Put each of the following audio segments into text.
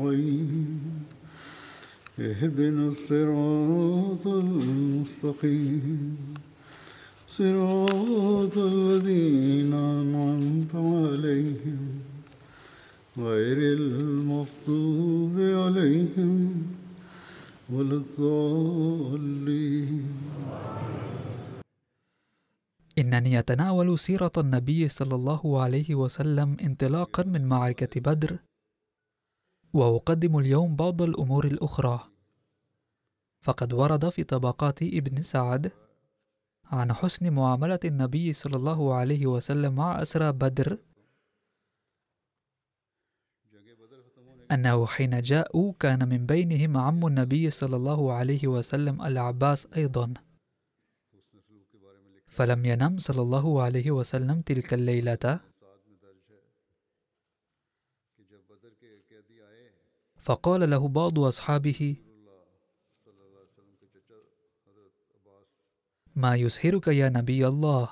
نستعين اهدنا الصراط المستقيم. صراط الذين أنعمت عليهم. غير المغضوب عليهم ولا الضالين. إنني أتناول سيرة النبي صلى الله عليه وسلم انطلاقا من معركة بدر وأقدم اليوم بعض الأمور الأخرى. فقد ورد في طبقات ابن سعد عن حسن معاملة النبي صلى الله عليه وسلم مع أسرى بدر أنه حين جاءوا كان من بينهم عم النبي صلى الله عليه وسلم العباس أيضا. فلم ينم صلى الله عليه وسلم تلك الليلة. فقال له بعض أصحابه ما يسهرك يا نبي الله؟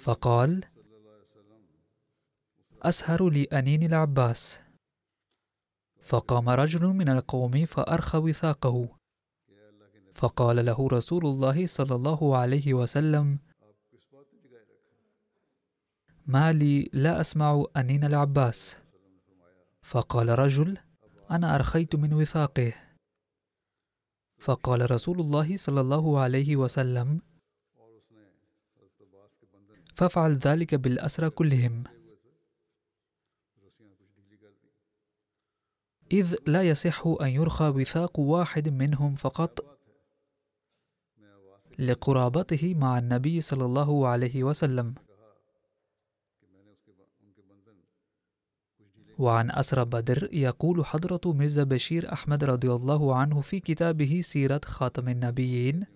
فقال أسهر لأنين العباس. فقام رجل من القوم فأرخى وثاقه. فقال له رسول الله صلى الله عليه وسلم ما لي لا أسمع أنين العباس. فقال رجل أنا أرخيت من وثاقه. فقال رسول الله صلى الله عليه وسلم فافعل ذلك بالأسرى كلهم. إذ لا يصح أن يرخى وثاق واحد منهم فقط. لقرابته مع النبي صلى الله عليه وسلم. وعن أسرى بدر يقول حضرة مرزا بشير أحمد رضي الله عنه في كتابه سيرة خاتم النبيين.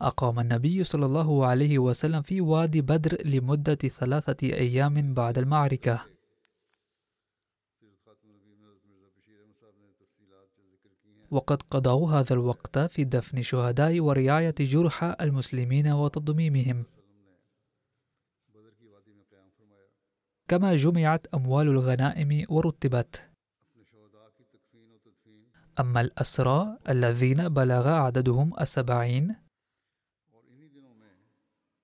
أقام النبي صلى الله عليه وسلم في وادي بدر لمدة ثلاثة أيام بعد المعركة. وقد قضوا هذا الوقت في دفن شهداء ورعاية جرحى المسلمين وتضميمهم. كما جمعت أموال الغنائم ورتبت. أما الأسرى الذين بلغ عددهم السبعين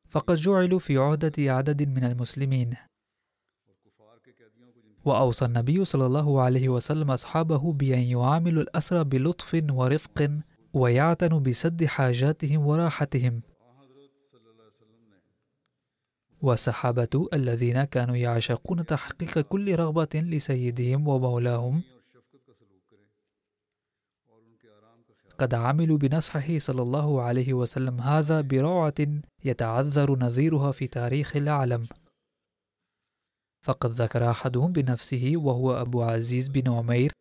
فقد جعلوا في عهدة عدد من المسلمين. وأوصى النبي صلى الله عليه وسلم أصحابه بأن يعاملوا الأسرى بلطف ورفق ويعتنوا بسد حاجاتهم وراحتهم. والصحابة الذين كانوا يعشقون تحقيق كل رغبة لسيدهم ومولاهم. قد عملوا بنصحه صلى الله عليه وسلم. هذا بروعة يتعذر نظيرها في تاريخ العالم. فقد ذكر أحدهم بنفسه وهو أبو عزيز بن عمير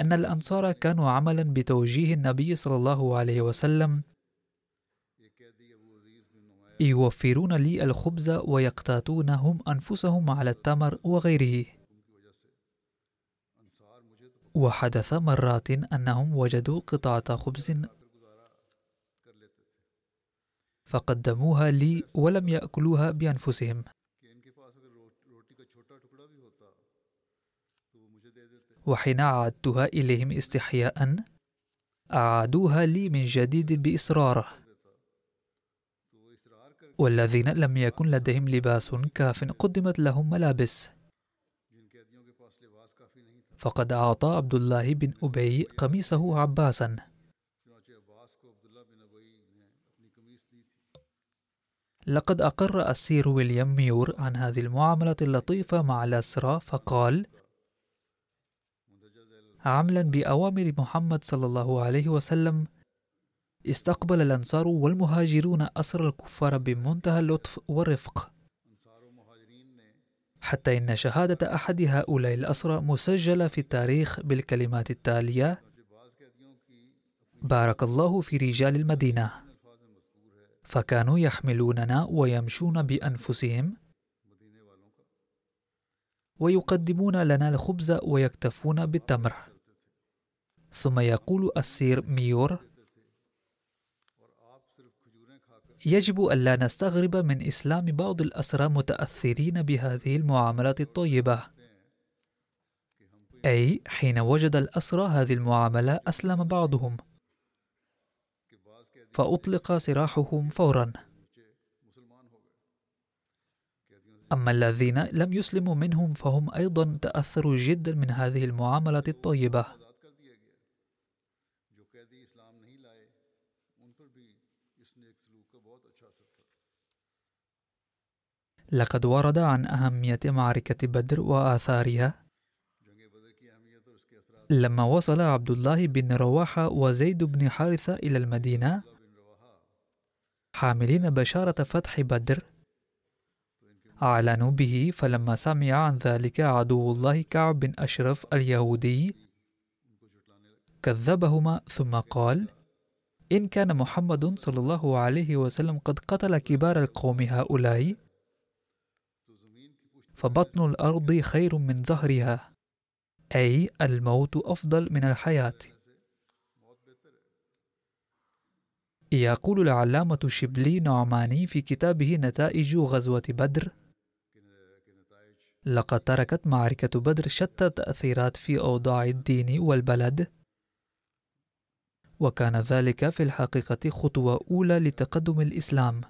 أن الأنصار كانوا عملا بتوجيه النبي صلى الله عليه وسلم. يوفرون لي الخبز ويقتاتون هم أنفسهم على التمر وغيره. وحدث مرات أنهم وجدوا قطعة خبز فقدموها لي ولم يأكلوها بأنفسهم. وحين أعدتها إليهم استحياء أعادوها لي من جديد بإصرار. والذين لم يكن لديهم لباس كاف قدمت لهم ملابس. فقد أعطى عبد الله بن أبي قميصه عباسا. لقد أقر السير ويليام ميور عن هذه المعاملة اللطيفة مع الأسرى فقال عملا بأوامر محمد صلى الله عليه وسلم استقبل الأنصار والمهاجرون أسر الكفار بمنتهى اللطف والرفق. حتى إن شهادة أحد هؤلاء الأسرى مسجلة في التاريخ بالكلمات التالية بارك الله في رجال المدينة فكانوا يحملوننا ويمشون بأنفسهم ويقدمون لنا الخبز ويكتفون بالتمر. ثم يقول السير ميور يجب ألا نستغرب من إسلام بعض الأسرى متأثرين بهذه المعاملات الطيبة. أي حين وجد الأسرى هذه المعاملة أسلم بعضهم. فأطلق سراحهم فورا. أما الذين لم يسلموا منهم فهم أيضا تأثروا جدا من هذه المعاملة الطيبة. لقد ورد عن أهمية معركة بدر وآثارها. لما وصل عبد الله بن رواحة وزيد بن حارثة إلى المدينة حاملين بشارة فتح بدر. أعلنوا به فلما سمع عن ذلك عدو الله كعب بن أشرف اليهودي كذبهما ثم قال إن كان محمد صلى الله عليه وسلم قد قتل كبار القوم هؤلاء فبطن الأرض خير من ظهرها. أي الموت أفضل من الحياة. يقول العلامة الشبلي نعماني في كتابه نتائج غزوة بدر لقد تركت معركة بدر شتى التأثيرات في أوضاع الدين والبلد وكان ذلك في الحقيقة خطوة أولى لتقدم الإسلام.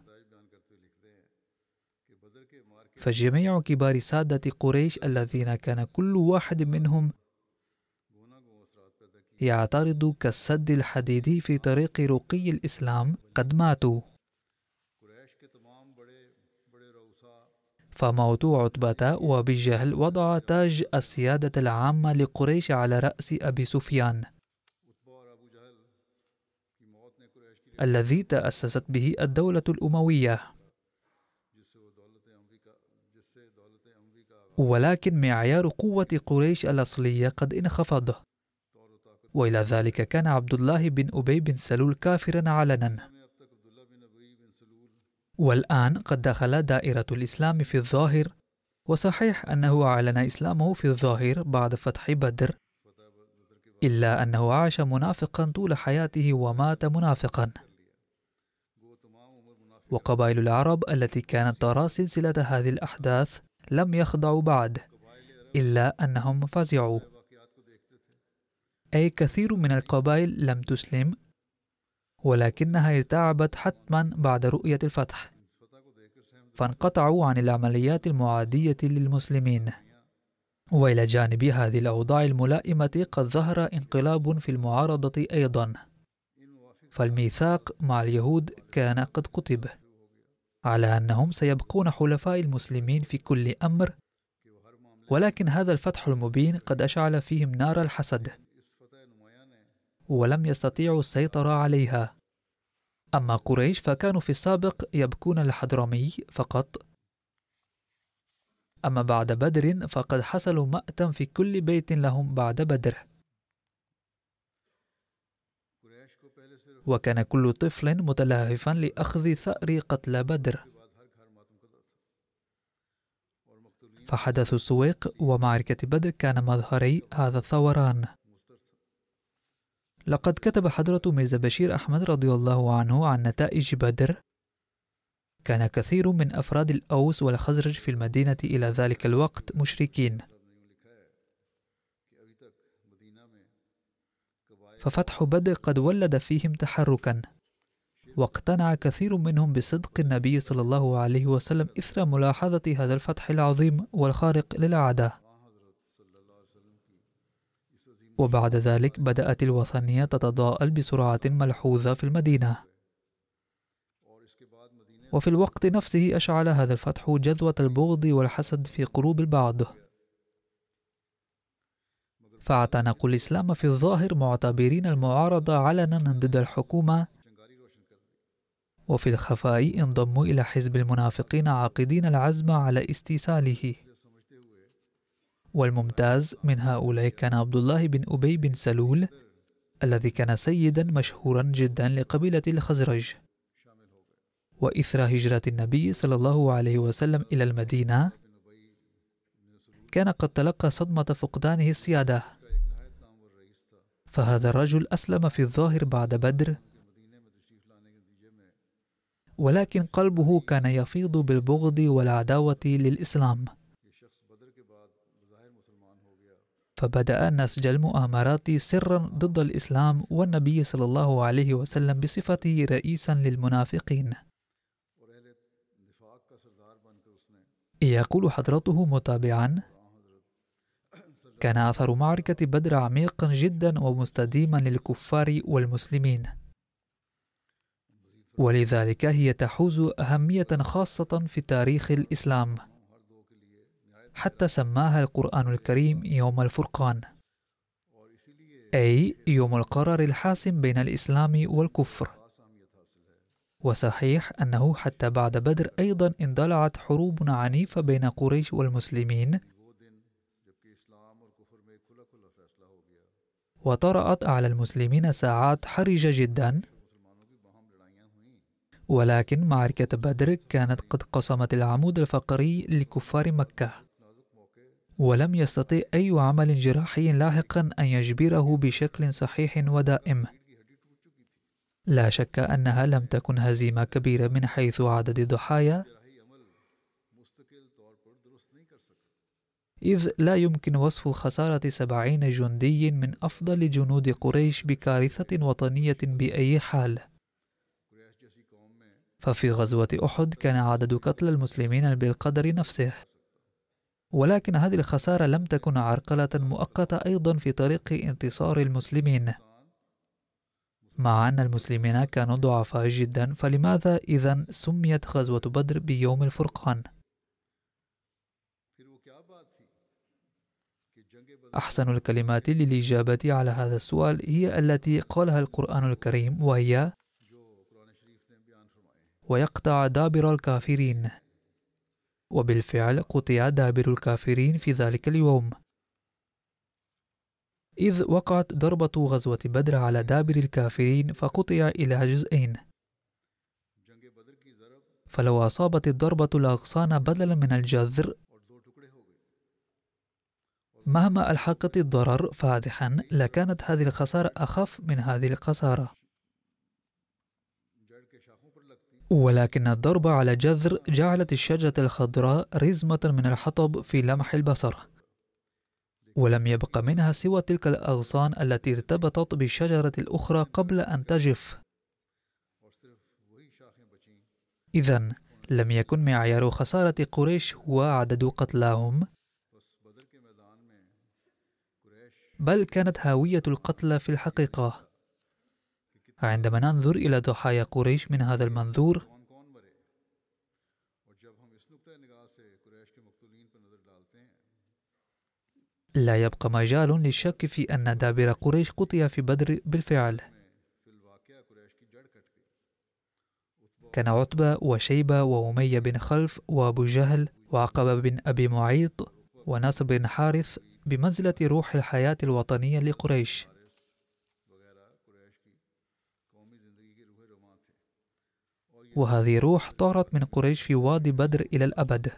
فجميع كبار سادة قريش الذين كان كل واحد منهم يعترض كالسد الحديدي في طريق رقي الإسلام قد ماتوا. فموت عتبة وبجهل وضع تاج السيادة العامة لقريش على رأس أبي سفيان. الذي تأسست به الدولة الأموية. ولكن معيار قوة قريش الأصلية قد انخفض وإلى ذلك كان عبد الله بن أبي بن سلول كافرا علنا. والآن قد دخل دائرة الإسلام في الظاهر وصحيح أنه أعلن إسلامه في الظاهر بعد فتح بدر إلا أنه عاش منافقا طول حياته ومات منافقا. وقبائل العرب التي كانت ترى سلسلة هذه الأحداث لم يخضعوا بعد إلا أنهم فزعوا. أي كثير من القبائل لم تسلم ولكنها ارتعبت حتما بعد رؤية الفتح فانقطعوا عن العمليات المعادية للمسلمين. وإلى جانب هذه الأوضاع الملائمة قد ظهر انقلاب في المعارضة أيضا. فالميثاق مع اليهود كان قد كتب. على أنهم سيبقون حلفاء المسلمين في كل أمر ولكن هذا الفتح المبين قد أشعل فيهم نار الحسد ولم يستطيعوا السيطرة عليها. أما قريش فكانوا في السابق يبكون الحضرمي فقط. أما بعد بدر فقد حصلوا مأتا في كل بيت لهم بعد بدر. وكان كل طفل متلهفا لأخذ ثأر قتل بدر. فحدث السويق ومعركة بدر كان مظهري هذا الثوران. لقد كتب حضرة ميرزا بشير أحمد رضي الله عنه عن نتائج بدر. كان كثير من أفراد الأوس والخزرج في المدينة إلى ذلك الوقت مشركين. ففتح بدر قد ولد فيهم تحركا واقتنع كثير منهم بصدق النبي صلى الله عليه وسلم إثر ملاحظة هذا الفتح العظيم والخارق للعادة. وبعد ذلك بدأت الوثنية تتضاءل بسرعة ملحوظة في المدينة. وفي الوقت نفسه أشعل هذا الفتح جذوة البغض والحسد في قلوب البعض. فاعتنقوا الإسلام في الظاهر معتبرين المعارضة علنا ضد الحكومة. وفي الخفاء انضموا إلى حزب المنافقين عاقدين العزم على استيصاله. والممتاز من هؤلاء كان عبد الله بن أبي بن سلول الذي كان سيدا مشهورا جدا لقبيلة الخزرج. وإثر هجرة النبي صلى الله عليه وسلم إلى المدينة كان قد تلقى صدمة فقدانه السيادة. فهذا الرجل أسلم في الظاهر بعد بدر. ولكن قلبه كان يفيض بالبغض والعداوة للإسلام. فبدأ نسج المؤامرات سرا ضد الإسلام والنبي صلى الله عليه وسلم بصفته رئيسا للمنافقين. يقول حضرته متابعا كان أثر معركة بدر عميقا جدا ومستديما للكفار والمسلمين. ولذلك هي تحوز أهمية خاصة في تاريخ الإسلام حتى سماها القرآن الكريم يوم الفرقان أي يوم القرار الحاسم بين الإسلام والكفر. وصحيح أنه حتى بعد بدر أيضا اندلعت حروب عنيفة بين قريش والمسلمين وطرأت على المسلمين ساعات حرجة جدا. ولكن معركة بدر كانت قد قصمت العمود الفقري لكفار مكة. ولم يستطع أي عمل جراحي لاحقا أن يجبره بشكل صحيح ودائم. لا شك أنها لم تكن هزيمة كبيرة من حيث عدد الضحايا. إذ لا يمكن وصف خسارة سبعين جندي من أفضل جنود قريش بكارثة وطنية بأي حال. ففي غزوة أحد كان عدد قتلى المسلمين بالقدر نفسه. ولكن هذه الخسارة لم تكن عرقلة مؤقتة أيضا في طريق انتصار المسلمين. مع أن المسلمين كانوا ضعفاء جدا فلماذا إذا سميت غزوة بدر بيوم الفرقان؟ أحسن الكلمات للإجابة على هذا السؤال هي التي قالها القرآن الكريم وهي ويقطع دابر الكافرين. وبالفعل قطع دابر الكافرين في ذلك اليوم. إذ وقعت ضربة غزوة بدر على دابر الكافرين فقطع إلى جزئين. فلو أصابت الضربة الأغصان بدلا من الجذر مهما ألحقت الضرر فادحا لكانت هذه الخسارة أخف من هذه الخسارة. ولكن الضرب على جذر جعلت الشجرة الخضراء رزمة من الحطب في لمح البصر. ولم يبق منها سوى تلك الأغصان التي ارتبطت بالشجرة الأخرى قبل أن تجف. إذا لم يكن معيار خسارة قريش هو عدد قتلاهم. بل كانت هاوية القتلى في الحقيقة. عندما ننظر إلى ضحايا قريش من هذا المنظور لا يبقى مجال للشك في أن دابر قريش قطع في بدر بالفعل. كان عتبة وشيبة وأمية بن خلف وأبو جهل وعقبة بن أبي معيط وناصر بن حارث بمنزلة روح الحياة الوطنية لقريش. وهذه روح طارت من قريش في وادي بدر إلى الأبد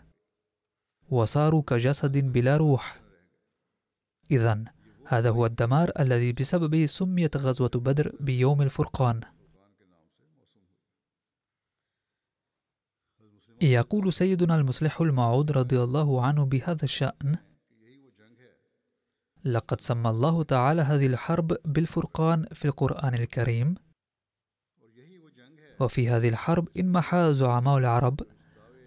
وصاروا كجسد بلا روح. إذا هذا هو الدمار الذي بسببه سميت غزوة بدر بيوم الفرقان. يقول سيدنا المصلح الموعود رضي الله عنه بهذا الشأن لقد سمى الله تعالى هذه الحرب بالفرقان في القرآن الكريم. وفي هذه الحرب انمحى زعماء العرب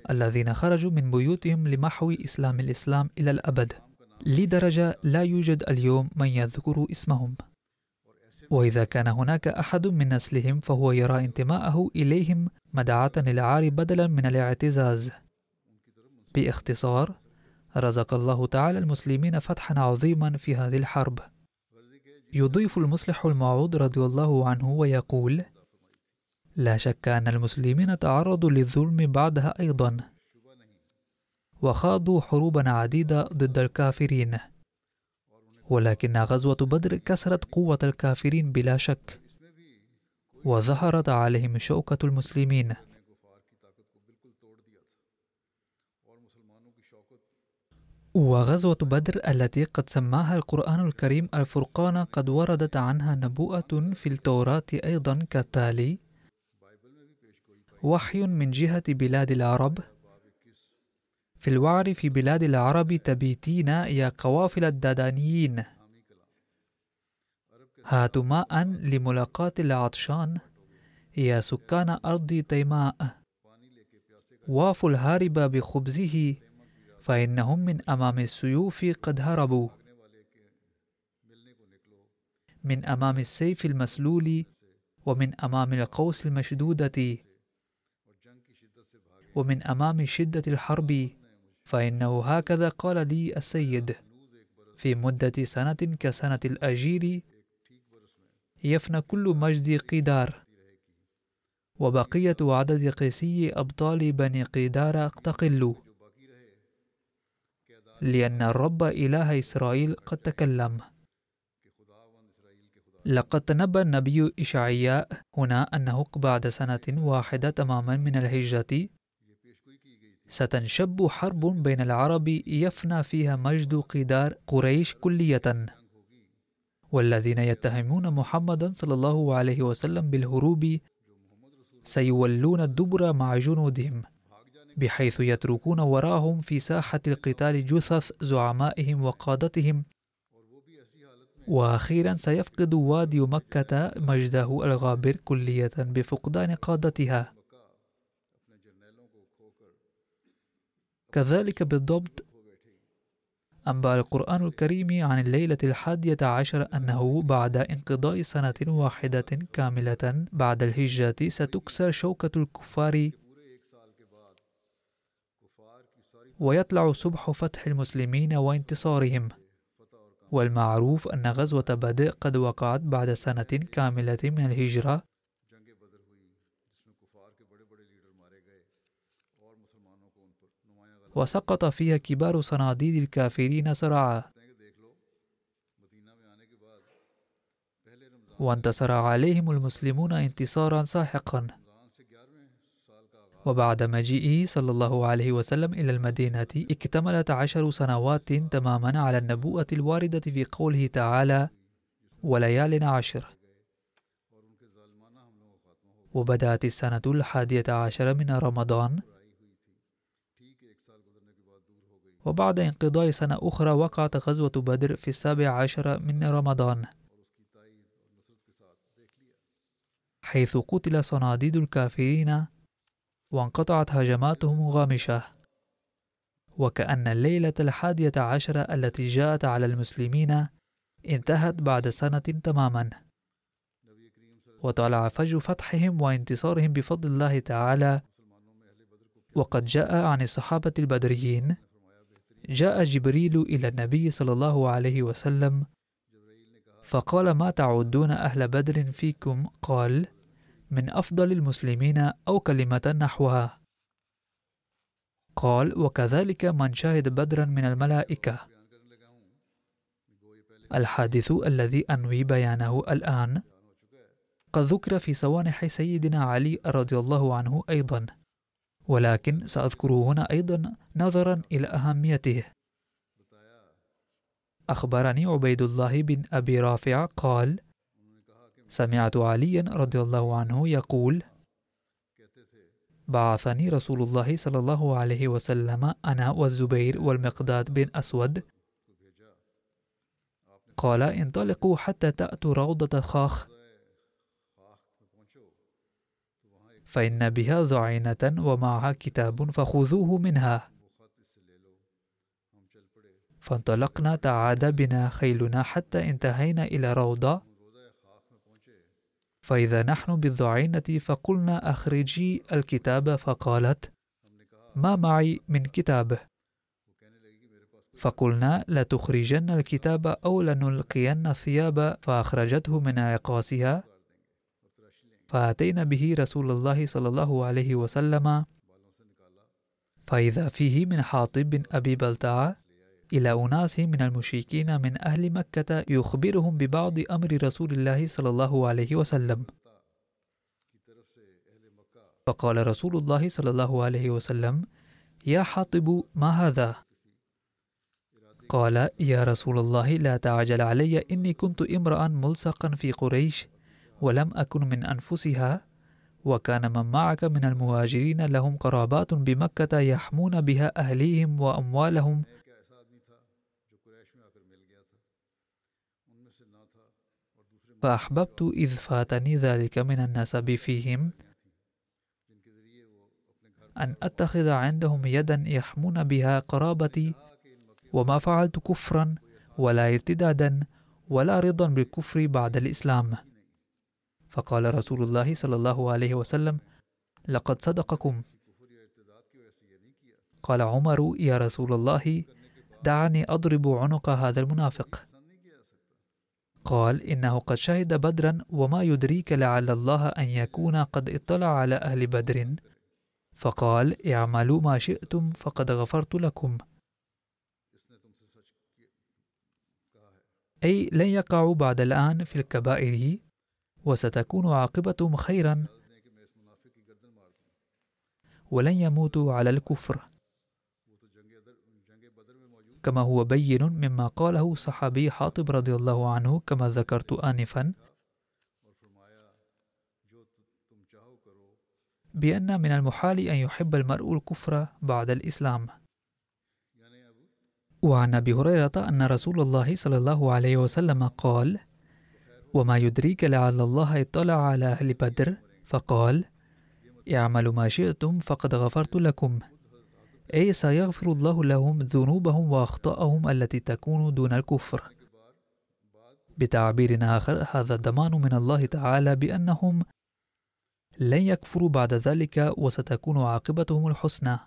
الذين خرجوا من بيوتهم لمحو إسلام الإسلام إلى الأبد لدرجة لا يوجد اليوم من يذكر اسمهم. وإذا كان هناك أحد من نسلهم فهو يرى انتماءه إليهم مدعاة للعار بدلا من الاعتزاز. باختصار رزق الله تعالى المسلمين فتحا عظيما في هذه الحرب. يضيف المصلح الموعود رضي الله عنه ويقول لا شك أن المسلمين تعرضوا للظلم بعدها أيضا وخاضوا حروبا عديدة ضد الكافرين. ولكن غزوة بدر كسرت قوة الكافرين بلا شك وظهرت عليهم شوكة المسلمين. وغزوة بدر التي قد سماها القرآن الكريم الفرقان قد وردت عنها نبوءة في التوراة أيضا كالتالي وحي من جهة بلاد العرب. في الوعر في بلاد العرب تبيتين يا قوافل الدادانيين. هاتوا ماء لملاقاة العطشان. يا سكان أرض تيماء وافوا الهارب بخبزه. فإنهم من أمام السيوف قد هربوا. من أمام السيف المسلول ومن أمام القوس المشدودة ومن أمام شدة الحرب. فإنه هكذا قال لي السيد. في مدة سنة كسنة الأجير يفنى كل مجد قدار. وبقية عدد قيسي أبطال بني قدار تقل لأن الرب إله إسرائيل قد تكلم. لقد تنبأ النبي إشعياء هنا أنه بعد سنة واحدة تماما من الهجرة. ستنشب حرب بين العرب يفنى فيها مجد قدار قريش كلية. والذين يتهمون محمدا صلى الله عليه وسلم بالهروب سيولون الدبر مع جنودهم. بحيث يتركون وراهم في ساحة القتال جثث زعمائهم وقادتهم. وأخيرا سيفقد وادي مكة مجده الغابر كلية بفقدان قادتها. كذلك بالضبط أنبأ القرآن الكريم عن الليلة الحادية عشر أنه بعد انقضاء سنة واحدة كاملة بعد الهجرة ستكسر شوكة الكفار ويطلع صبح فتح المسلمين وانتصارهم. والمعروف أن غزوة بدء قد وقعت بعد سنة كاملة من الهجرة. وسقط فيها كبار صناديد الكافرين سرعا وانتصر عليهم المسلمون انتصارا ساحقا. وبعد مجيئه صلى الله عليه وسلم إلى المدينة اكتملت عشر سنوات تماما على النبوءة الواردة في قوله تعالى وليال عشر وبدأت السنة الحادية عشر من رمضان. وبعد انقضاء سنة أخرى وقعت غزوة بدر في السابع عشر من رمضان. حيث قتل صناديد الكافرين وانقطعت هجماتهم غامشة وكأن الليلة الحادية عشرة التي جاءت على المسلمين انتهت بعد سنة تماما. وطلع فجر فتحهم وانتصارهم بفضل الله تعالى. وقد جاء عن الصحابة البدريين. جاء جبريل إلى النبي صلى الله عليه وسلم. فقال ما تعدون أهل بدر فيكم؟ قال من أفضل المسلمين أو كلمة نحوها. قال وكذلك من شهد بدرا من الملائكة. الحادث الذي أنوي بيانه الآن قد ذكر في سوانح سيدنا علي رضي الله عنه أيضا ولكن سأذكره هنا أيضا نظرا إلى أهميته. أخبرني عبيد الله بن أبي رافع قال سمعت عليا رضي الله عنه يقول بعثني رسول الله صلى الله عليه وسلم أنا والزبير والمقداد بن أسود. قال انطلقوا حتى تأتوا روضة خاخ. فإن بها ضعينة ومعها كتاب فخذوه منها. فانطلقنا تعاد بنا خيلنا حتى انتهينا إلى روضة فإذا نحن بالضعينة فقلنا أخرجي الكتاب فقالت ما معي من كتاب فقلنا لتخرجن الكتاب أو لنلقين الثياب. فأخرجته من عقاسها فأتينا به رسول الله صلى الله عليه وسلم. فإذا فيه من حاطب بن أبي بلتعة إلى أناس من المشركين من أهل مكة يخبرهم ببعض أمر رسول الله صلى الله عليه وسلم. فقال رسول الله صلى الله عليه وسلم يا حاطب ما هذا؟ قال يا رسول الله لا تعجل علي إني كنت امرأ ملصقا في قريش ولم أكن من أنفسها وكان من معك من المهاجرين لهم قرابات بمكة يحمون بها أهليهم وأموالهم فأحببت إذ فاتني ذلك من النسب فيهم. أن أتخذ عندهم يدا يحمون بها قرابتي وما فعلت كفرا ولا ارتدادا ولا رضا بالكفر بعد الإسلام. فقال رسول الله صلى الله عليه وسلم لقد صدقكم. قال عمر يا رسول الله دعني أضرب عنق هذا المنافق. قال إنه قد شهد بدرا وما يدريك لعل الله أن يكون قد اطلع على أهل بدر. فقال اعملوا ما شئتم فقد غفرت لكم. أي لن يقعوا بعد الآن في الكبائر وستكون عاقبتهم خيرا ولن يموتوا على الكفر. كما هو بين مما قاله صحابي حاطب رضي الله عنه كما ذكرت آنفا. بأن من المحال أن يحب المرء الكفر بعد الإسلام. وعن أبي هريرة أن رسول الله صلى الله عليه وسلم قال وما يدريك لعل الله اطلع على أهل بدر فقال اعملوا ما شئتم فقد غفرت لكم أي سيغفر الله لهم ذنوبهم وأخطاءهم التي تكون دون الكفر. بتعبير آخر هذا الضمان من الله تعالى بأنهم لن يكفروا بعد ذلك وستكون عاقبتهم الحسنى.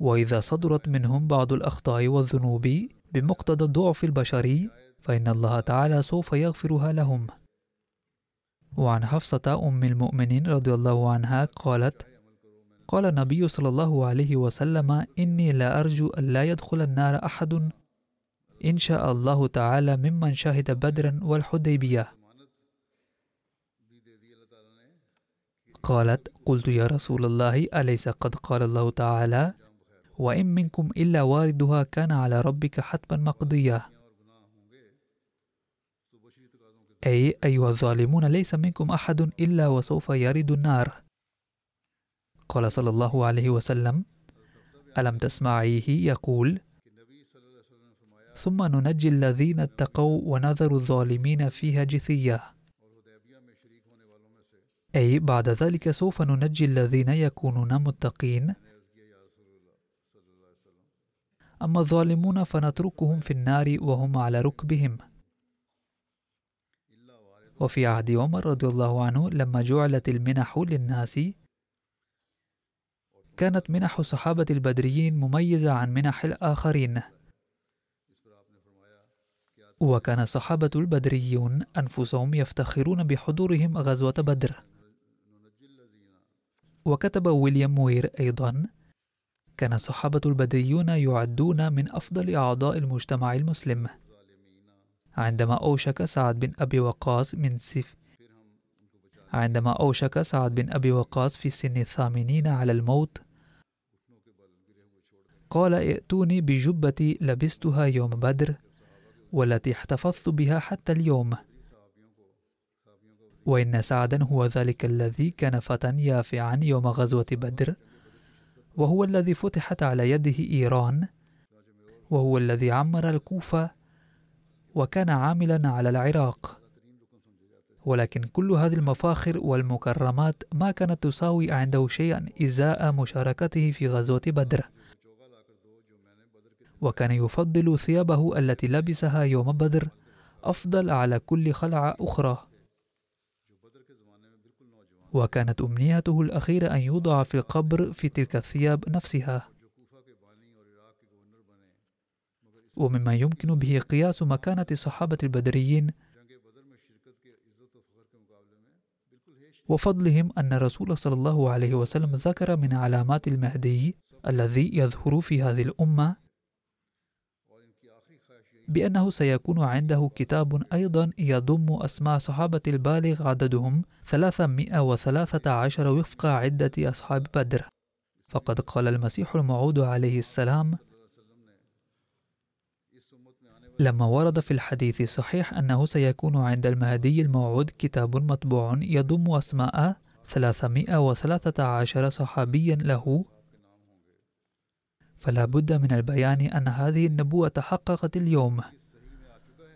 وإذا صدرت منهم بعض الأخطاء والذنوب بمقتضى الضعف البشري فإن الله تعالى سوف يغفرها لهم. وعن حفصة أم المؤمنين رضي الله عنها قالت قال النبي صلى الله عليه وسلم إني لا أرجو أن لا يدخل النار أحد. إن شاء الله تعالى ممن شهد بدرا والحديبية. قالت قلت يا رسول الله أليس قد قال الله تعالى وإن منكم إلا واردها كان على ربك حتما مقضيا أي أيها الظالمون ليس منكم أحد إلا وسوف يرد النار. قال صلى الله عليه وسلم ألم تسمعيه؟ يقول ثم ننجي الذين اتقوا ونذر الظالمين فيها جثيا. أي بعد ذلك سوف ننجي الذين يكونون متقين. أما الظالمون فنتركهم في النار وهم على ركبهم. وفي عهد عمر رضي الله عنه لما جعلت المنح للناس كانت منح الصحابة البدريين مميزة عن منح الآخرين. وكان الصحابة البدريون أنفسهم يفتخرون بحضورهم غزوة بدر. وكتب ويليام وير أيضا كان الصحابة البدريون يعدون من أفضل أعضاء المجتمع المسلم. عندما أوشك سعد بن أبي وقاص من سف عندما أوشك سعد بن أبي وقاص في سن الثامنين على الموت قال ائتوني بجبتي لبستها يوم بدر والتي احتفظت بها حتى اليوم. وإن سعدا هو ذلك الذي كان فتى يافعا يوم غزوة بدر وهو الذي فتحت على يده إيران وهو الذي عمر الكوفة وكان عاملا على العراق. ولكن كل هذه المفاخر والمكرمات ما كانت تساوي عنده شيئا إزاء مشاركته في غزوة بدر. وكان يفضل ثيابه التي لبسها يوم بدر أفضل على كل خلعة أخرى. وكانت أمنيته الأخيرة أن يوضع في القبر في تلك الثياب نفسها. ومما يمكن به قياس مكانة صحابة البدريين وفضلهم أن الرسول صلى الله عليه وسلم ذكر من علامات المهدي الذي يظهر في هذه الأمة بأنه سيكون عنده كتاب أيضا يضم أسماء صحابة البالغ عددهم 313 وفق عدة أصحاب بدر. فقد قال المسيح الموعود عليه السلام لما ورد في الحديث الصحيح أنه سيكون عند المهدي الموعود كتاب مطبوع يضم أسماء 313 صحابيا له فلا بد من البيان أن هذه النبوة تحققت اليوم.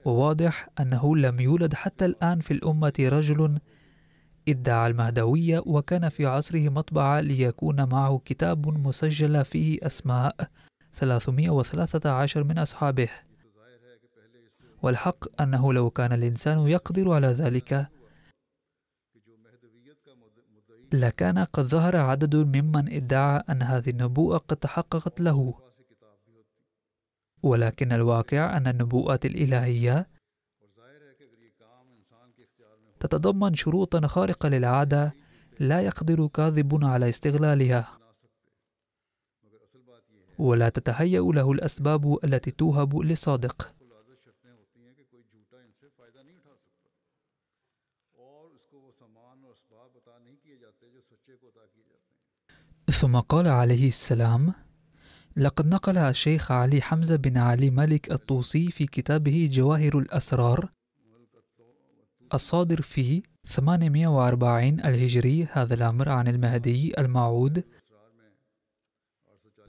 وواضح أنه لم يولد حتى الآن في الأمة رجل ادعى المهدوية وكان في عصره مطبعة ليكون معه كتاب مسجل فيه أسماء 313 من أصحابه. والحق أنه لو كان الإنسان يقدر على ذلك لكان قد ظهر عدد ممن ادعى أن هذه النبوءة قد تحققت له. ولكن الواقع أن النبوءات الإلهية تتضمن شروطا خارقة للعادة لا يقدر كاذب على استغلالها. ولا تتهيأ له الأسباب التي توهب للصادق ثم قال عليه السلام لقد نقل الشيخ علي حمزة بن علي ملك الطوسي في كتابه جواهر الأسرار الصادر في 840 الهجري هذا الأمر عن المهدي الموعود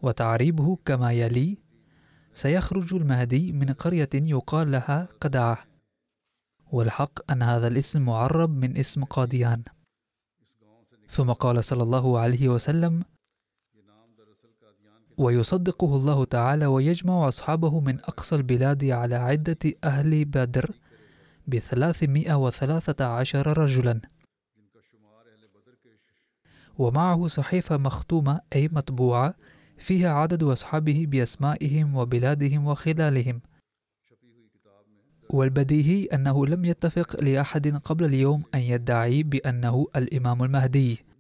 وتعريبه كما يلي سيخرج المهدي من قرية يقال لها قدعة والحق أن هذا الاسم معرب من اسم قاديان. ثم قال صلى الله عليه وسلم ويصدقه الله تعالى ويجمع أصحابه من أقصى البلاد على عدة أهل بدر بثلاثمائة وثلاثة عشر رجلا. ومعه صحيفة مختومة أي مطبوعة فيها عدد أصحابه بأسمائهم وبلادهم وخلالهم. والبديهي أنه لم يتفق لأحد قبل اليوم أن يدعي بأنه الإمام المهدي.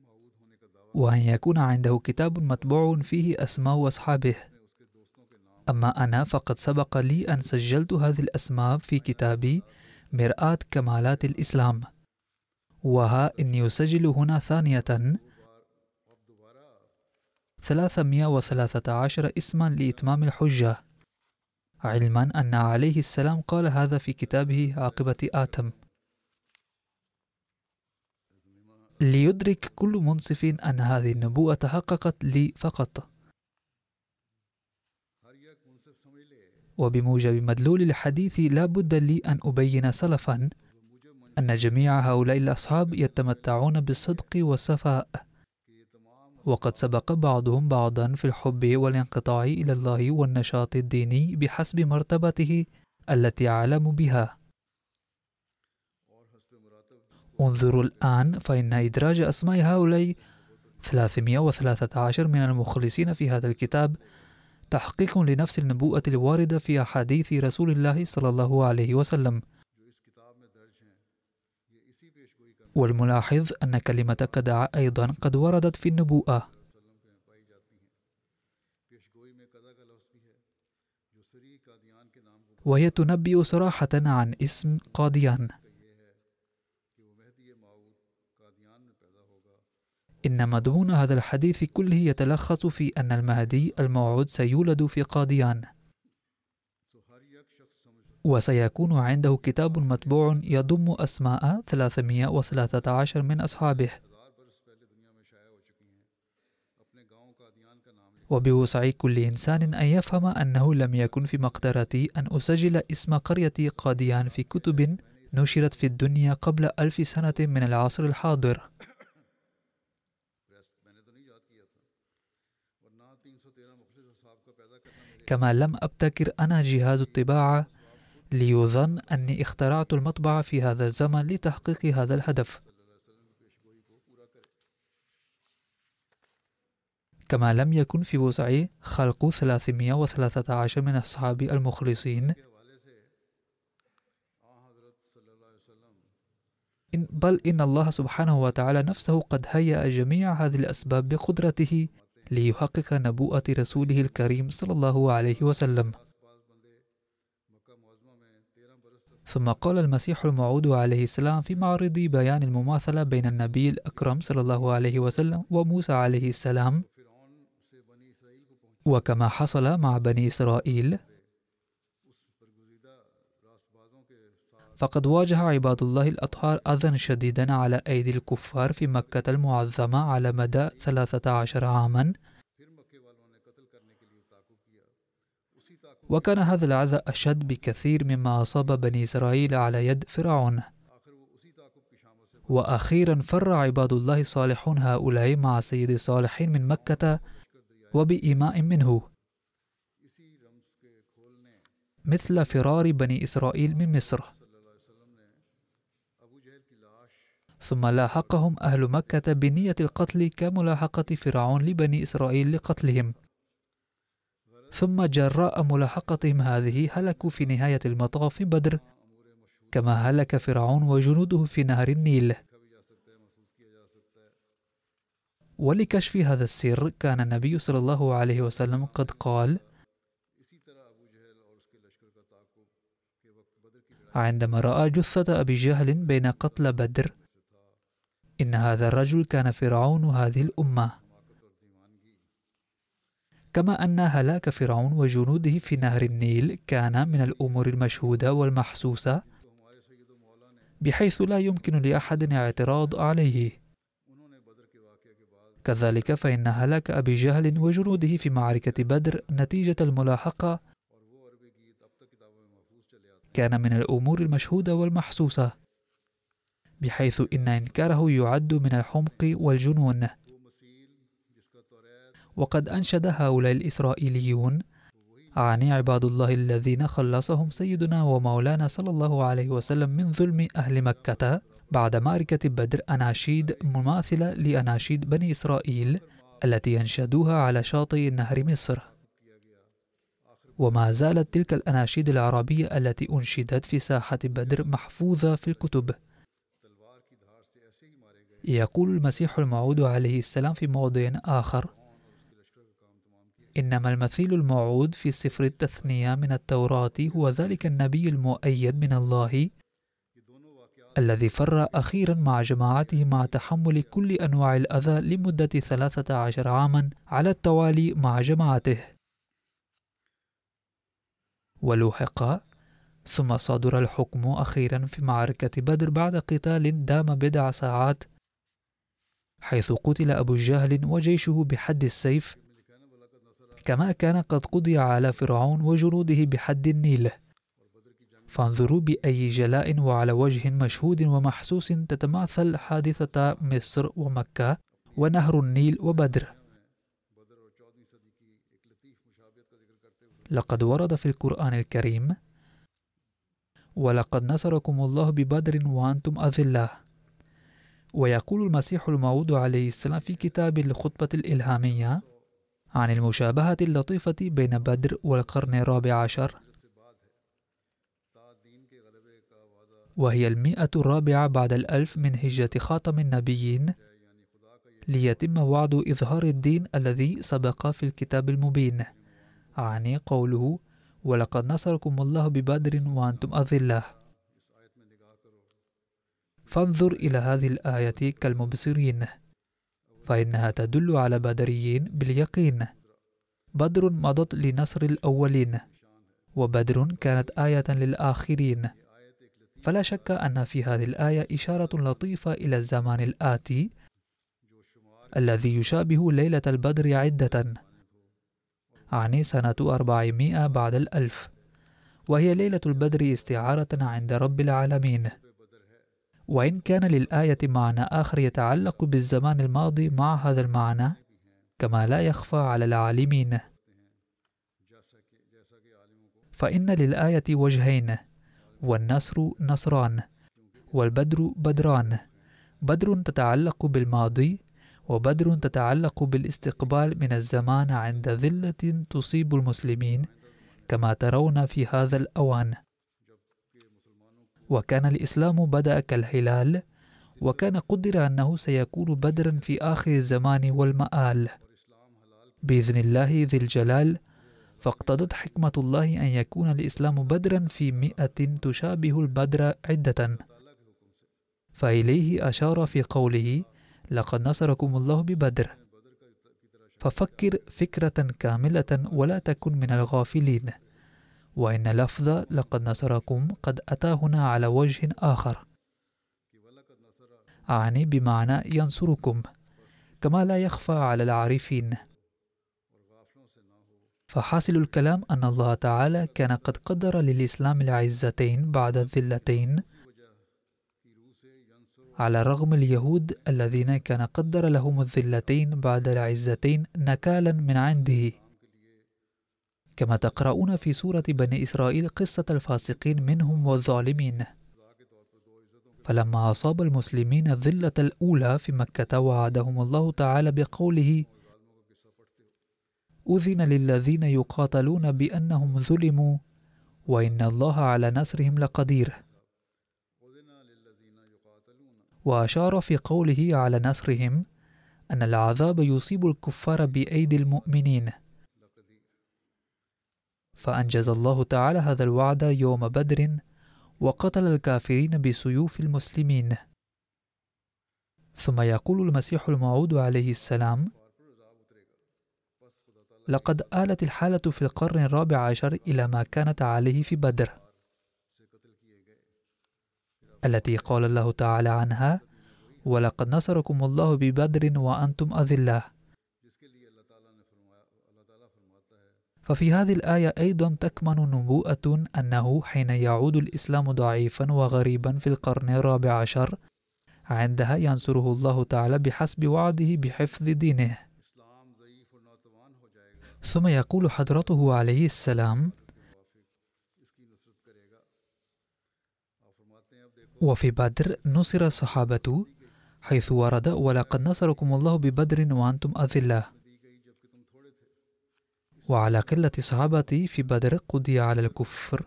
وأن يكون عنده كتاب مطبوع فيه أسماء أصحابه أما أنا فقد سبق لي أن سجلت هذه الأسماء في كتابي مرآة كمالات الإسلام. وها إني أسجل هنا ثانية. 313 اسما لإتمام الحجة. علما أن عليه السلام قال هذا في كتابه عاقبة آتم. ليدرك كل منصف أن هذه النبوءة تحققت لي فقط. وبموجب مدلول الحديث لا بد لي أن أبين سلفا أن جميع هؤلاء الأصحاب يتمتعون بالصدق والصفاء. وقد سبق بعضهم بعضا في الحب والانقطاع إلى الله والنشاط الديني بحسب مرتبته التي أعلم بها. انظروا الآن فإن إدراج أسماء هؤلاء 313 من المخلصين في هذا الكتاب تحقيق لنفس النبوءة الواردة في أحاديث رسول الله صلى الله عليه وسلم. والملاحظ أن كلمة كدع أيضا قد وردت في النبوءة. وهي تنبئ صراحة عن اسم قاديان إن مضمون هذا الحديث كله يتلخص في أن المهدي الموعود سيولد في قاديان وسيكون عنده كتاب مطبوع يضم أسماء 313 من أصحابه. وبوسع كل إنسان أن يفهم أنه لم يكن في مقدرتي أن أسجل اسم قرية قاديان في كتب نشرت في الدنيا قبل ألف سنة من العصر الحاضر. كما لم أبتكر أنا جهاز الطباعة ليظن أني اخترعت المطبعة في هذا الزمن لتحقيق هذا الهدف. كما لم يكن في وسعي خلق 313 من أصحابي المخلصين. بل إن الله سبحانه وتعالى نفسه قد هيأ جميع هذه الأسباب بقدرته ليحقق نبوءة رسوله الكريم صلى الله عليه وسلم. ثم قال المسيح الموعود عليه السلام في معرض بيان المماثلة بين النبي الأكرم صلى الله عليه وسلم وموسى عليه السلام. وكما حصل مع بني إسرائيل فقد واجه عباد الله الأطهار أذى شديدا على أيدي الكفار في مكة المعظمة على مدى 13 عاما. وكان هذا العذى أشد بكثير مما أصاب بني إسرائيل على يد فرعون. وأخيرا فر عباد الله الصالحون هؤلاء مع سيد الصالحين من مكة وبإيماء منه. مثل فرار بني إسرائيل من مصر. ثم لاحقهم أهل مكة بنية القتل كملاحقة فرعون لبني إسرائيل لقتلهم. ثم جراء ملاحقتهم هذه هلكوا في نهاية المطاف في بدر كما هلك فرعون وجنوده في نهر النيل. ولكشف هذا السر كان النبي صلى الله عليه وسلم قد قال عندما رأى جثة أبي جهل بين قتل بدر إن هذا الرجل كان فرعون هذه الأمة. كما أن هلاك فرعون وجنوده في نهر النيل كان من الأمور المشهودة والمحسوسة بحيث لا يمكن لأحد اعتراض عليه. كذلك فإن هلاك أبي جهل وجنوده في معركة بدر نتيجة الملاحقة كان من الأمور المشهودة والمحسوسة. بحيث إن إنكاره يعد من الحمق والجنون. وقد أنشد هؤلاء الإسرائيليون عن عباد الله الذين خلصهم سيدنا ومولانا صلى الله عليه وسلم من ظلم أهل مكة بعد معركة بدر أناشيد مماثلة لأناشيد بني إسرائيل التي أنشدوها على شاطئ نهر مصر. وما زالت تلك الأناشيد العربية التي أنشدت في ساحة بدر محفوظة في الكتب. يقول المسيح الموعود عليه السلام في موضع آخر. إنما المثيل الموعود في سفر التثنية من التوراة هو ذلك النبي المؤيد من الله الذي فر أخيرا مع جماعته مع تحمل كل أنواع الأذى لمدة 13 عاما على التوالي مع جماعته. ولوحق ثم صدر الحكم أخيرا في معركة بدر بعد قتال دام بضع ساعات حيث قتل أبو جهل وجيشه بحد السيف كما كان قد قضي على فرعون وجنوده بحد النيل. فانظروا بأي جلاء وعلى وجه مشهود ومحسوس تتماثل حادثة مصر ومكة ونهر النيل وبدر. لقد ورد في القرآن الكريم ولقد نصركم الله ببدر وأنتم أذلة. ويقول المسيح الموعود عليه السلام في كتاب الخطبة الإلهامية عن المشابهة اللطيفة بين بدر والقرن الرابع عشر. وهي المئة الرابعة بعد الألف من هجرة خاتم النبيين ليتم وعد إظهار الدين الذي سبق في الكتاب المبين. عن قوله ولقد نصركم الله ببدر وأنتم أذلة فانظر إلى هذه الآية كالمبصرين فإنها تدل على بدريين باليقين. بدر مضت لنصر الأولين وبدر كانت آية للآخرين. فلا شك أن في هذه الآية إشارة لطيفة إلى الزمان الآتي الذي يشابه ليلة البدر عدة عن سنة أربعمائة بعد الألف وهي ليلة البدر استعارة عند رب العالمين. وإن كان للآية معنى آخر يتعلق بالزمان الماضي مع هذا المعنى كما لا يخفى على العالمين. فإن للآية وجهين والنصر نصران والبدر بدران. بدر تتعلق بالماضي وبدر تتعلق بالاستقبال من الزمان عند ذلة تصيب المسلمين كما ترون في هذا الأوان. وكان الإسلام بدأ كالهلال وكان قدر أنه سيكون بدرا في آخر الزمان والمآل. بإذن الله ذي الجلال فاقتضت حكمة الله أن يكون الإسلام بدرا في مئة تشابه البدر عدة. فإليه أشار في قوله لقد نصركم الله ببدر ففكر فكرة كاملة ولا تكن من الغافلين. وإن لفظ لقد نصركم قد أتى هنا على وجه آخر. أعني بمعنى ينصركم كما لا يخفى على العارفين. فحاصل الكلام أن الله تعالى كان قد قدر للإسلام العزتين بعد الذلتين على رغم اليهود الذين كان قدر لهم الذلتين بعد العزتين نكالا من عنده. كما تقرؤون في سورة بني إسرائيل قصة الفاسقين منهم والظالمين. فلما أصاب المسلمين الذلة الأولى في مكة وعدهم الله تعالى بقوله أذن للذين يقاتلون بأنهم ظلموا وإن الله على نصرهم لقدير وأشار في قوله على نصرهم أن العذاب يصيب الكفار بأيدي المؤمنين. فأنجز الله تعالى هذا الوعد يوم بدر وقتل الكافرين بسيوف المسلمين. ثم يقول المسيح الموعود عليه السلام لقد آلت الحالة في القرن الرابع عشر إلى ما كانت عليه في بدر. التي قال الله تعالى عنها ولقد نصركم الله ببدر وأنتم أذلة. ففي هذه الآية أيضا تكمن نبوءة أنه حين يعود الإسلام ضعيفا وغريبا في القرن الرابع عشر عندها ينصره الله تعالى بحسب وعده بحفظ دينه. ثم يقول حضرته عليه السلام وفي بدر نصر الصحابة حيث ورد ولقد نصركم الله ببدر وأنتم أذلة وعلى قلة صحابتي في بدر قضي على الكفر.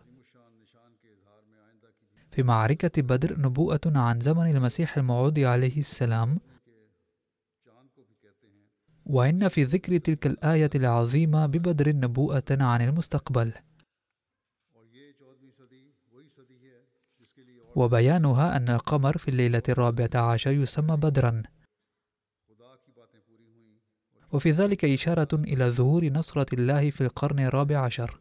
في معركة بدر نبوءة عن زمن المسيح الموعود عليه السلام. وإن في ذكر تلك الآية العظيمة ببدر نبوءة عن المستقبل. وبيانها أن القمر في الليلة الرابعة عشر يسمى بدرا. وفي ذلك إشارة إلى ظهور نصرة الله في القرن الرابع عشر.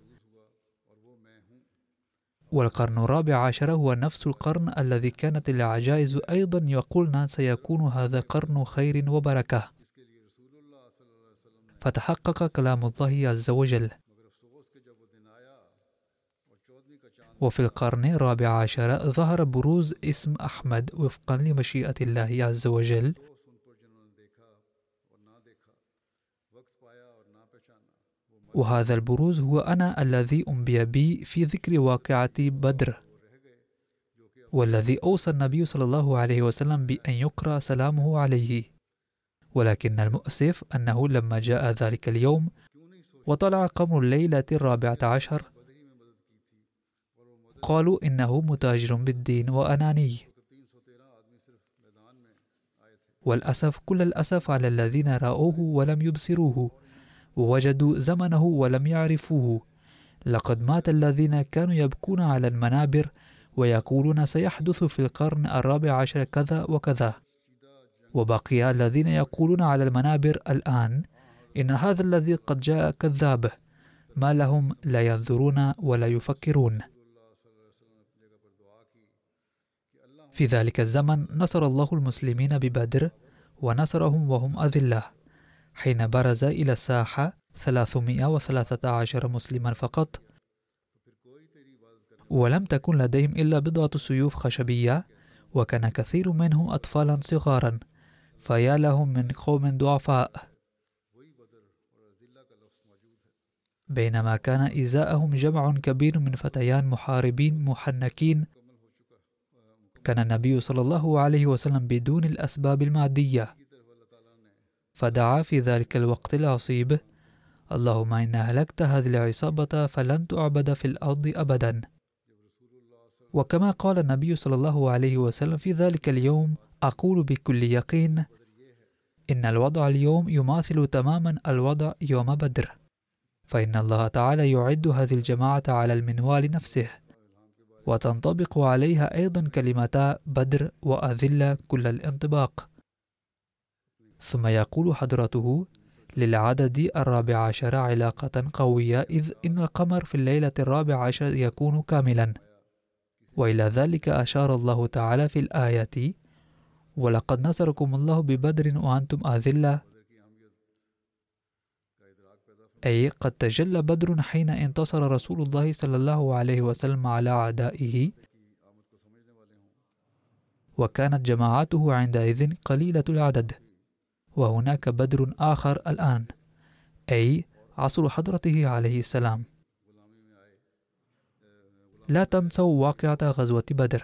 والقرن الرابع عشر هو نفس القرن الذي كانت العجائز أيضا يقولن سيكون هذا قرن خير وبركة. فتحقق كلام الله عز وجل. وفي القرن الرابع عشر ظهر بروز اسم أحمد وفقا لمشيئة الله عز وجل. وهذا البروز هو أنا الذي أنبي بي في ذكر واقعة بدر. والذي أوصى النبي صلى الله عليه وسلم بأن يقرأ سلامه عليه. ولكن المؤسف أنه لما جاء ذلك اليوم وطلع قمر الليلة الرابعة عشر قالوا إنه متاجر بالدين وأناني. والأسف كل الأسف على الذين رأوه ولم يبصروه. ووجدوا زمنه ولم يعرفوه. لقد مات الذين كانوا يبكون على المنابر ويقولون سيحدث في القرن الرابع عشر كذا وكذا. وبقي الذين يقولون على المنابر الآن إن هذا الذي قد جاء كذاب. ما لهم لا ينظرون ولا يفكرون. في ذلك الزمن نصر الله المسلمين ببدر ونصرهم وهم أذلة. حين برز إلى الساحة 313 مسلما فقط. ولم تكن لديهم إلا بضعة سيوف خشبية وكان كثير منهم أطفالا صغارا فيا لهم من قوم ضعفاء. بينما كان إزاءهم جمع كبير من فتيان محاربين محنكين. كان النبي صلى الله عليه وسلم بدون الأسباب المادية. فدعا في ذلك الوقت العصيب. اللهم إن أهلكت هذه العصابة فلن تعبد في الأرض أبدا. وكما قال النبي صلى الله عليه وسلم في ذلك اليوم أقول بكل يقين إن الوضع اليوم يماثل تماما الوضع يوم بدر. فإن الله تعالى يعد هذه الجماعة على المنوال نفسه. وتنطبق عليها أيضا كلمتا بدر وأذلة كل الانطباق. ثم يقول حضرته للعدد الرابع عشر علاقة قوية إذ إن القمر في الليلة الرابع عشر يكون كاملا. وإلى ذلك أشار الله تعالى في الآية ولقد نصركم الله ببدر وأنتم أذلة أي قد تجلى بدر حين انتصر رسول الله صلى الله عليه وسلم على أعدائه. وكانت جماعته عندئذ قليلة العدد. وهناك بدر آخر الآن أي عصر حضرته عليه السلام. لا تنسوا واقعة غزوة بدر.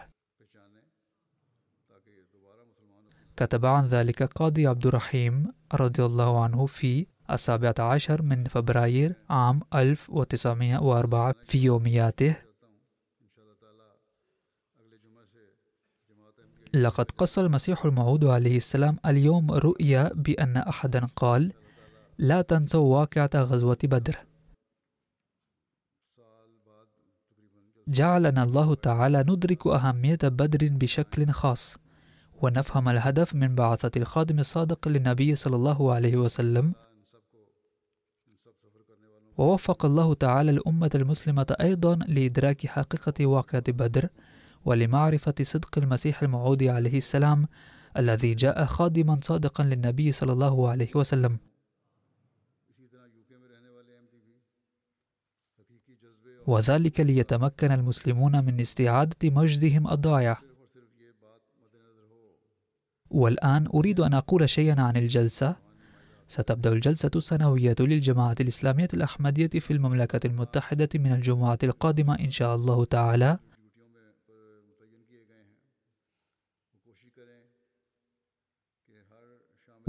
كتب عن ذلك قاضي عبد الرحيم رضي الله عنه في السابعة عشر من فبراير عام 1904 في يومياته لقد قص المسيح الموعود عليه السلام اليوم رؤيا بأن أحدا قال لا تنسوا واقعة غزوة بدر. جعلنا الله تعالى ندرك أهمية بدر بشكل خاص ونفهم الهدف من بعثة الخادم الصادق للنبي صلى الله عليه وسلم. ووفق الله تعالى الأمة المسلمة أيضا لإدراك حقيقة واقعة بدر ولمعرفة صدق المسيح الموعود عليه السلام الذي جاء خادما صادقا للنبي صلى الله عليه وسلم. وذلك ليتمكن المسلمون من استعادة مجدهم الضائع. والآن أريد أن أقول شيئا عن الجلسة. ستبدأ الجلسة السنوية للجماعة الإسلامية الأحمدية في المملكة المتحدة من الجمعة القادمة إن شاء الله تعالى.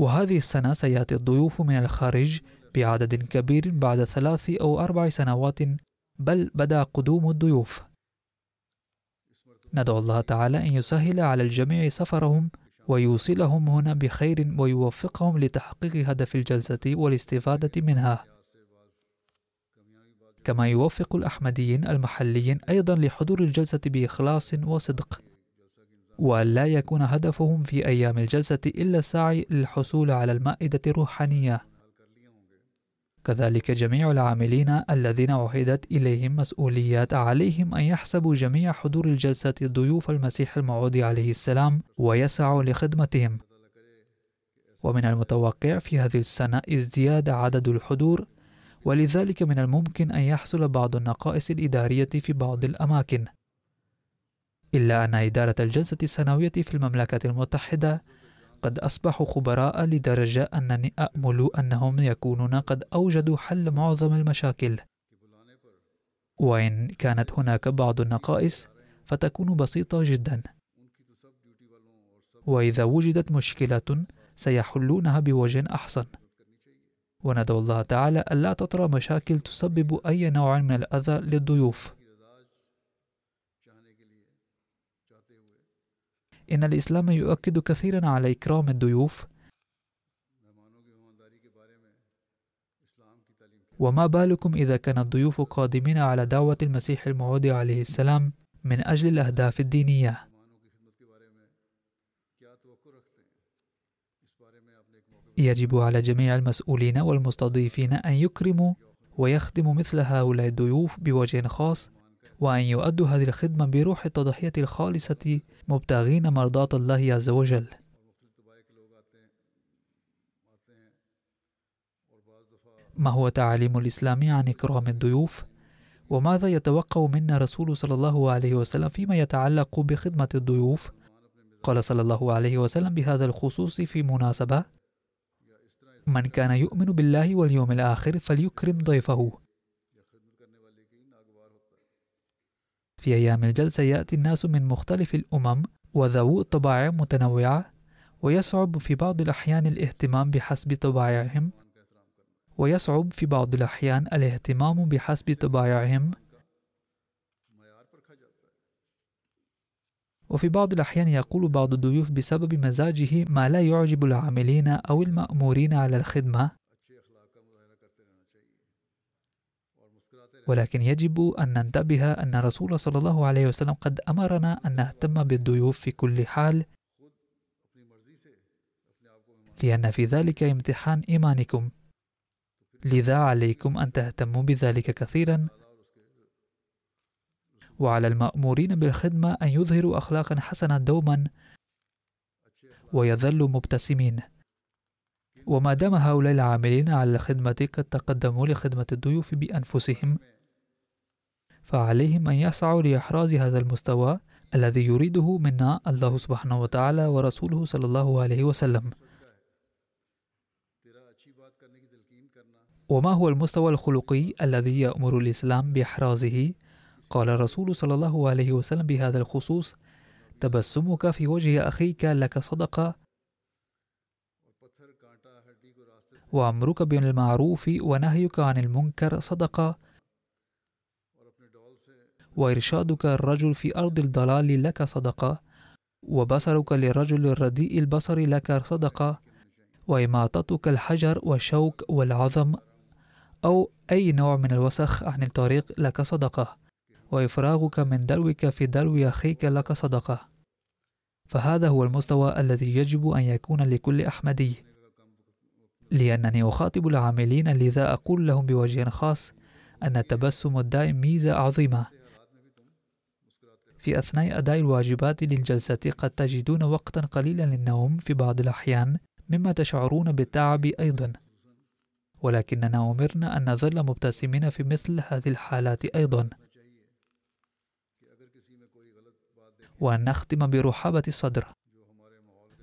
وهذه السنة سيأتي الضيوف من الخارج بعدد كبير بعد ثلاث أو أربع سنوات بل بدأ قدوم الضيوف. ندعو الله تعالى أن يسهل على الجميع سفرهم ويوصلهم هنا بخير ويوفقهم لتحقيق هدف الجلسة والاستفادة منها. كما يوفق الأحمديين المحليين أيضا لحضور الجلسة بإخلاص وصدق. وأن لا يكون هدفهم في أيام الجلسة إلا السعي للحصول على المائدة الروحانية. كذلك جميع العاملين الذين عهدت إليهم مسؤوليات عليهم أن يحسبوا جميع حضور الجلسة ضيوف المسيح الموعود عليه السلام ويسعوا لخدمتهم. ومن المتوقع في هذه السنة ازدياد عدد الحضور ولذلك من الممكن أن يحصل بعض النقائص الإدارية في بعض الأماكن. إلا أن إدارة الجلسة السنوية في المملكة المتحدة قد أصبحوا خبراء لدرجة أنني أأمل أنهم يكونون قد أوجدوا حل معظم المشاكل. وإن كانت هناك بعض النقائص فتكون بسيطة جدا. وإذا وجدت مشكلة سيحلونها بوجه أحسن. وندعو الله تعالى ألا تطرأ مشاكل تسبب أي نوع من الأذى للضيوف. إن الإسلام يؤكد كثيرا على إكرام الضيوف وما بالكم إذا كان الضيوف قادمين على دعوة المسيح الموعود عليه السلام من أجل الأهداف الدينية. يجب على جميع المسؤولين والمستضيفين أن يكرموا ويخدموا مثل هؤلاء الضيوف بوجه خاص وأن يؤدوا هذه الخدمة بروح التضحية الخالصة مبتغين مرضاة الله عز وجل. ما هو تعاليم الإسلام عن إكرام الضيوف؟ وماذا يتوقع منا رسول صلى الله عليه وسلم فيما يتعلق بخدمة الضيوف؟ قال صلى الله عليه وسلم بهذا الخصوص في مناسبة من كان يؤمن بالله واليوم الآخر فليكرم ضيفه. في أيام الجلسة يأتي الناس من مختلف الأمم وذوو طباع متنوعة ويصعب في بعض الأحيان الاهتمام بحسب طباعهم ويصعب في بعض الأحيان الاهتمام بحسب طباعهم. وفي بعض الأحيان يقول بعض الضيوف بسبب مزاجه ما لا يعجب العاملين أو المأمورين على الخدمة. ولكن يجب أن ننتبه أن الرسول صلى الله عليه وسلم قد أمرنا أن نهتم بالضيوف في كل حال لأن في ذلك امتحان إيمانكم. لذا عليكم أن تهتموا بذلك كثيرا. وعلى المأمورين بالخدمة أن يظهروا أخلاقا حسنة دوما. ويظلوا مبتسمين. وما دام هؤلاء العاملين على الخدمة قد تقدموا لخدمة الضيوف بأنفسهم فعليهم أن يسعوا لإحراز هذا المستوى الذي يريده منا الله سبحانه وتعالى ورسوله صلى الله عليه وسلم وما هو المستوى الخلقي الذي يأمر الإسلام بإحرازه؟ قال الرسول صلى الله عليه وسلم بهذا الخصوص تبسمك في وجه أخيك لك صدقة وأمرك بالمعروف ونهيك عن المنكر صدقة وإرشادك الرجل في أرض الضلال لك صدقة وبصرك للرجل الرديء البصر لك صدقة وإماطتك الحجر والشوك والعظم أو أي نوع من الوسخ عن الطريق لك صدقة وإفراغك من دلوك في دلو أخيك لك صدقة. فهذا هو المستوى الذي يجب أن يكون لكل أحمدي. لأنني أخاطب العاملين لذا أقول لهم بوجه خاص أن التبسم الدائم ميزة عظيمة. في أثناء أداء الواجبات للجلسة قد تجدون وقتا قليلا للنوم في بعض الأحيان مما تشعرون بالتعب أيضا. ولكننا أمرنا أن نظل مبتسمين في مثل هذه الحالات أيضا. وأن نختم برحابة الصدر.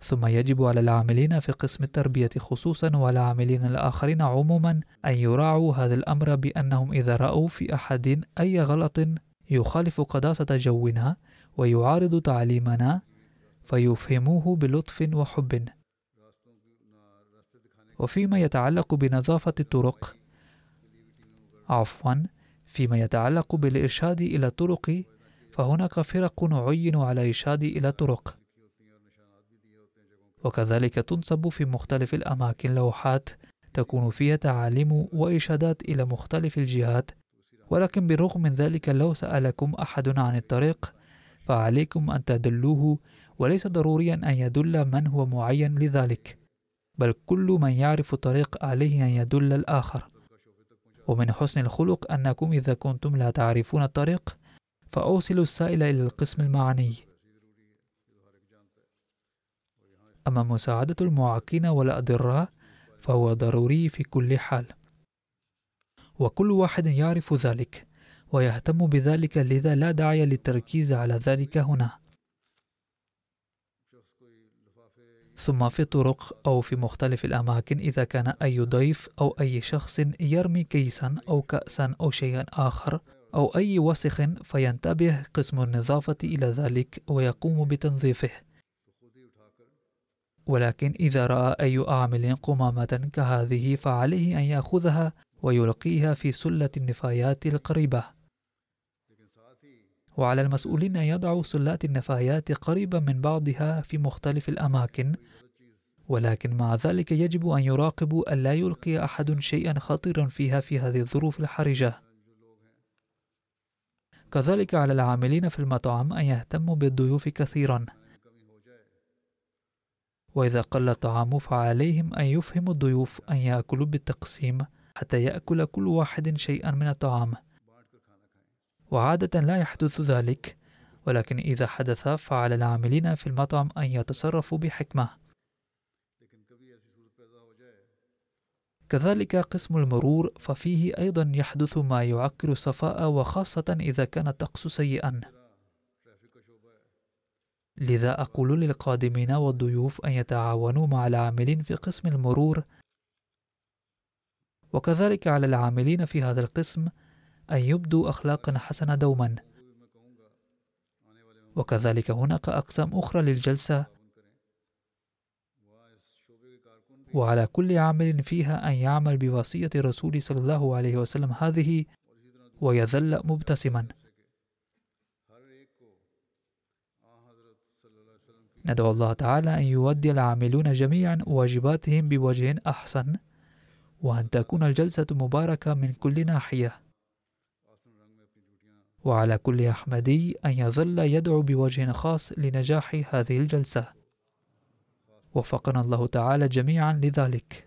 ثم يجب على العاملين في قسم التربية خصوصا والعاملين الآخرين عموما أن يراعوا هذا الأمر بأنهم إذا رأوا في أحد أي غلط يخالف قداسة جونا ويعارض تعليمنا فيفهموه بلطف وحب. وفيما يتعلق بنظافة الطرق عفوا فيما يتعلق بالإرشاد إلى الطرق فهناك فرق عين على إرشاد إلى الطرق. وكذلك تنصب في مختلف الأماكن لوحات تكون فيها تعاليم وإرشادات إلى مختلف الجهات ولكن بالرغم من ذلك لو سألكم أحد عن الطريق فعليكم أن تدلوه وليس ضروريا أن يدل من هو معين لذلك بل كل من يعرف الطريق عليه أن يدل الآخر. ومن حسن الخلق أنكم إذا كنتم لا تعرفون الطريق فأوصلوا السائل إلى القسم المعني. أما مساعدة المعاقين والأضراء فهو ضروري في كل حال. وكل واحد يعرف ذلك ويهتم بذلك لذا لا داعي للتركيز على ذلك هنا. ثم في الطرق أو في مختلف الأماكن إذا كان أي ضيف أو أي شخص يرمي كيسا أو كأسا أو شيئا آخر أو أي وسخ فينتبه قسم النظافة إلى ذلك ويقوم بتنظيفه. ولكن إذا رأى أي عامل قمامة كهذه فعليه أن يأخذها ويلقيها في سلة النفايات القريبة. وعلى المسؤولين أن يضعوا سلات النفايات قريبة من بعضها في مختلف الأماكن ولكن مع ذلك يجب أن يراقبوا ألا يلقي أحد شيئا خطيرا فيها في هذه الظروف الحرجة. كذلك على العاملين في المطعم أن يهتموا بالضيوف كثيرا. وإذا قل الطعام فعليهم أن يفهموا الضيوف أن يأكلوا بالتقسيم حتى يأكل كل واحد شيئا من الطعام. وعادة لا يحدث ذلك ولكن إذا حدث فعلى العاملين في المطعم أن يتصرفوا بحكمة. كذلك قسم المرور ففيه أيضا يحدث ما يعكر الصفاء وخاصة إذا كان الطقس سيئا. لذا أقول للقادمين والضيوف أن يتعاونوا مع العاملين في قسم المرور وكذلك على العاملين في هذا القسم أن يبدوا أخلاقا حسنة دوما. وكذلك هناك أقسام أخرى للجلسة وعلى كل عامل فيها أن يعمل بوصية الرسول صلى الله عليه وسلم هذه ويظل مبتسما. ندعو الله تعالى أن يودي العاملون جميعا واجباتهم بوجه أحسن. وأن تكون الجلسة مباركة من كل ناحية. وعلى كل أحمدي أن يظل يدعو بوجه خاص لنجاح هذه الجلسة. وفقنا الله تعالى جميعا لذلك.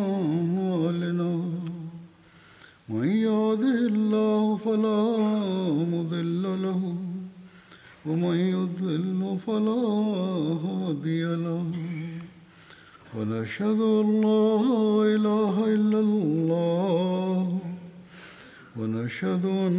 ونشهد أن لا إله إلا الله ونشهد أن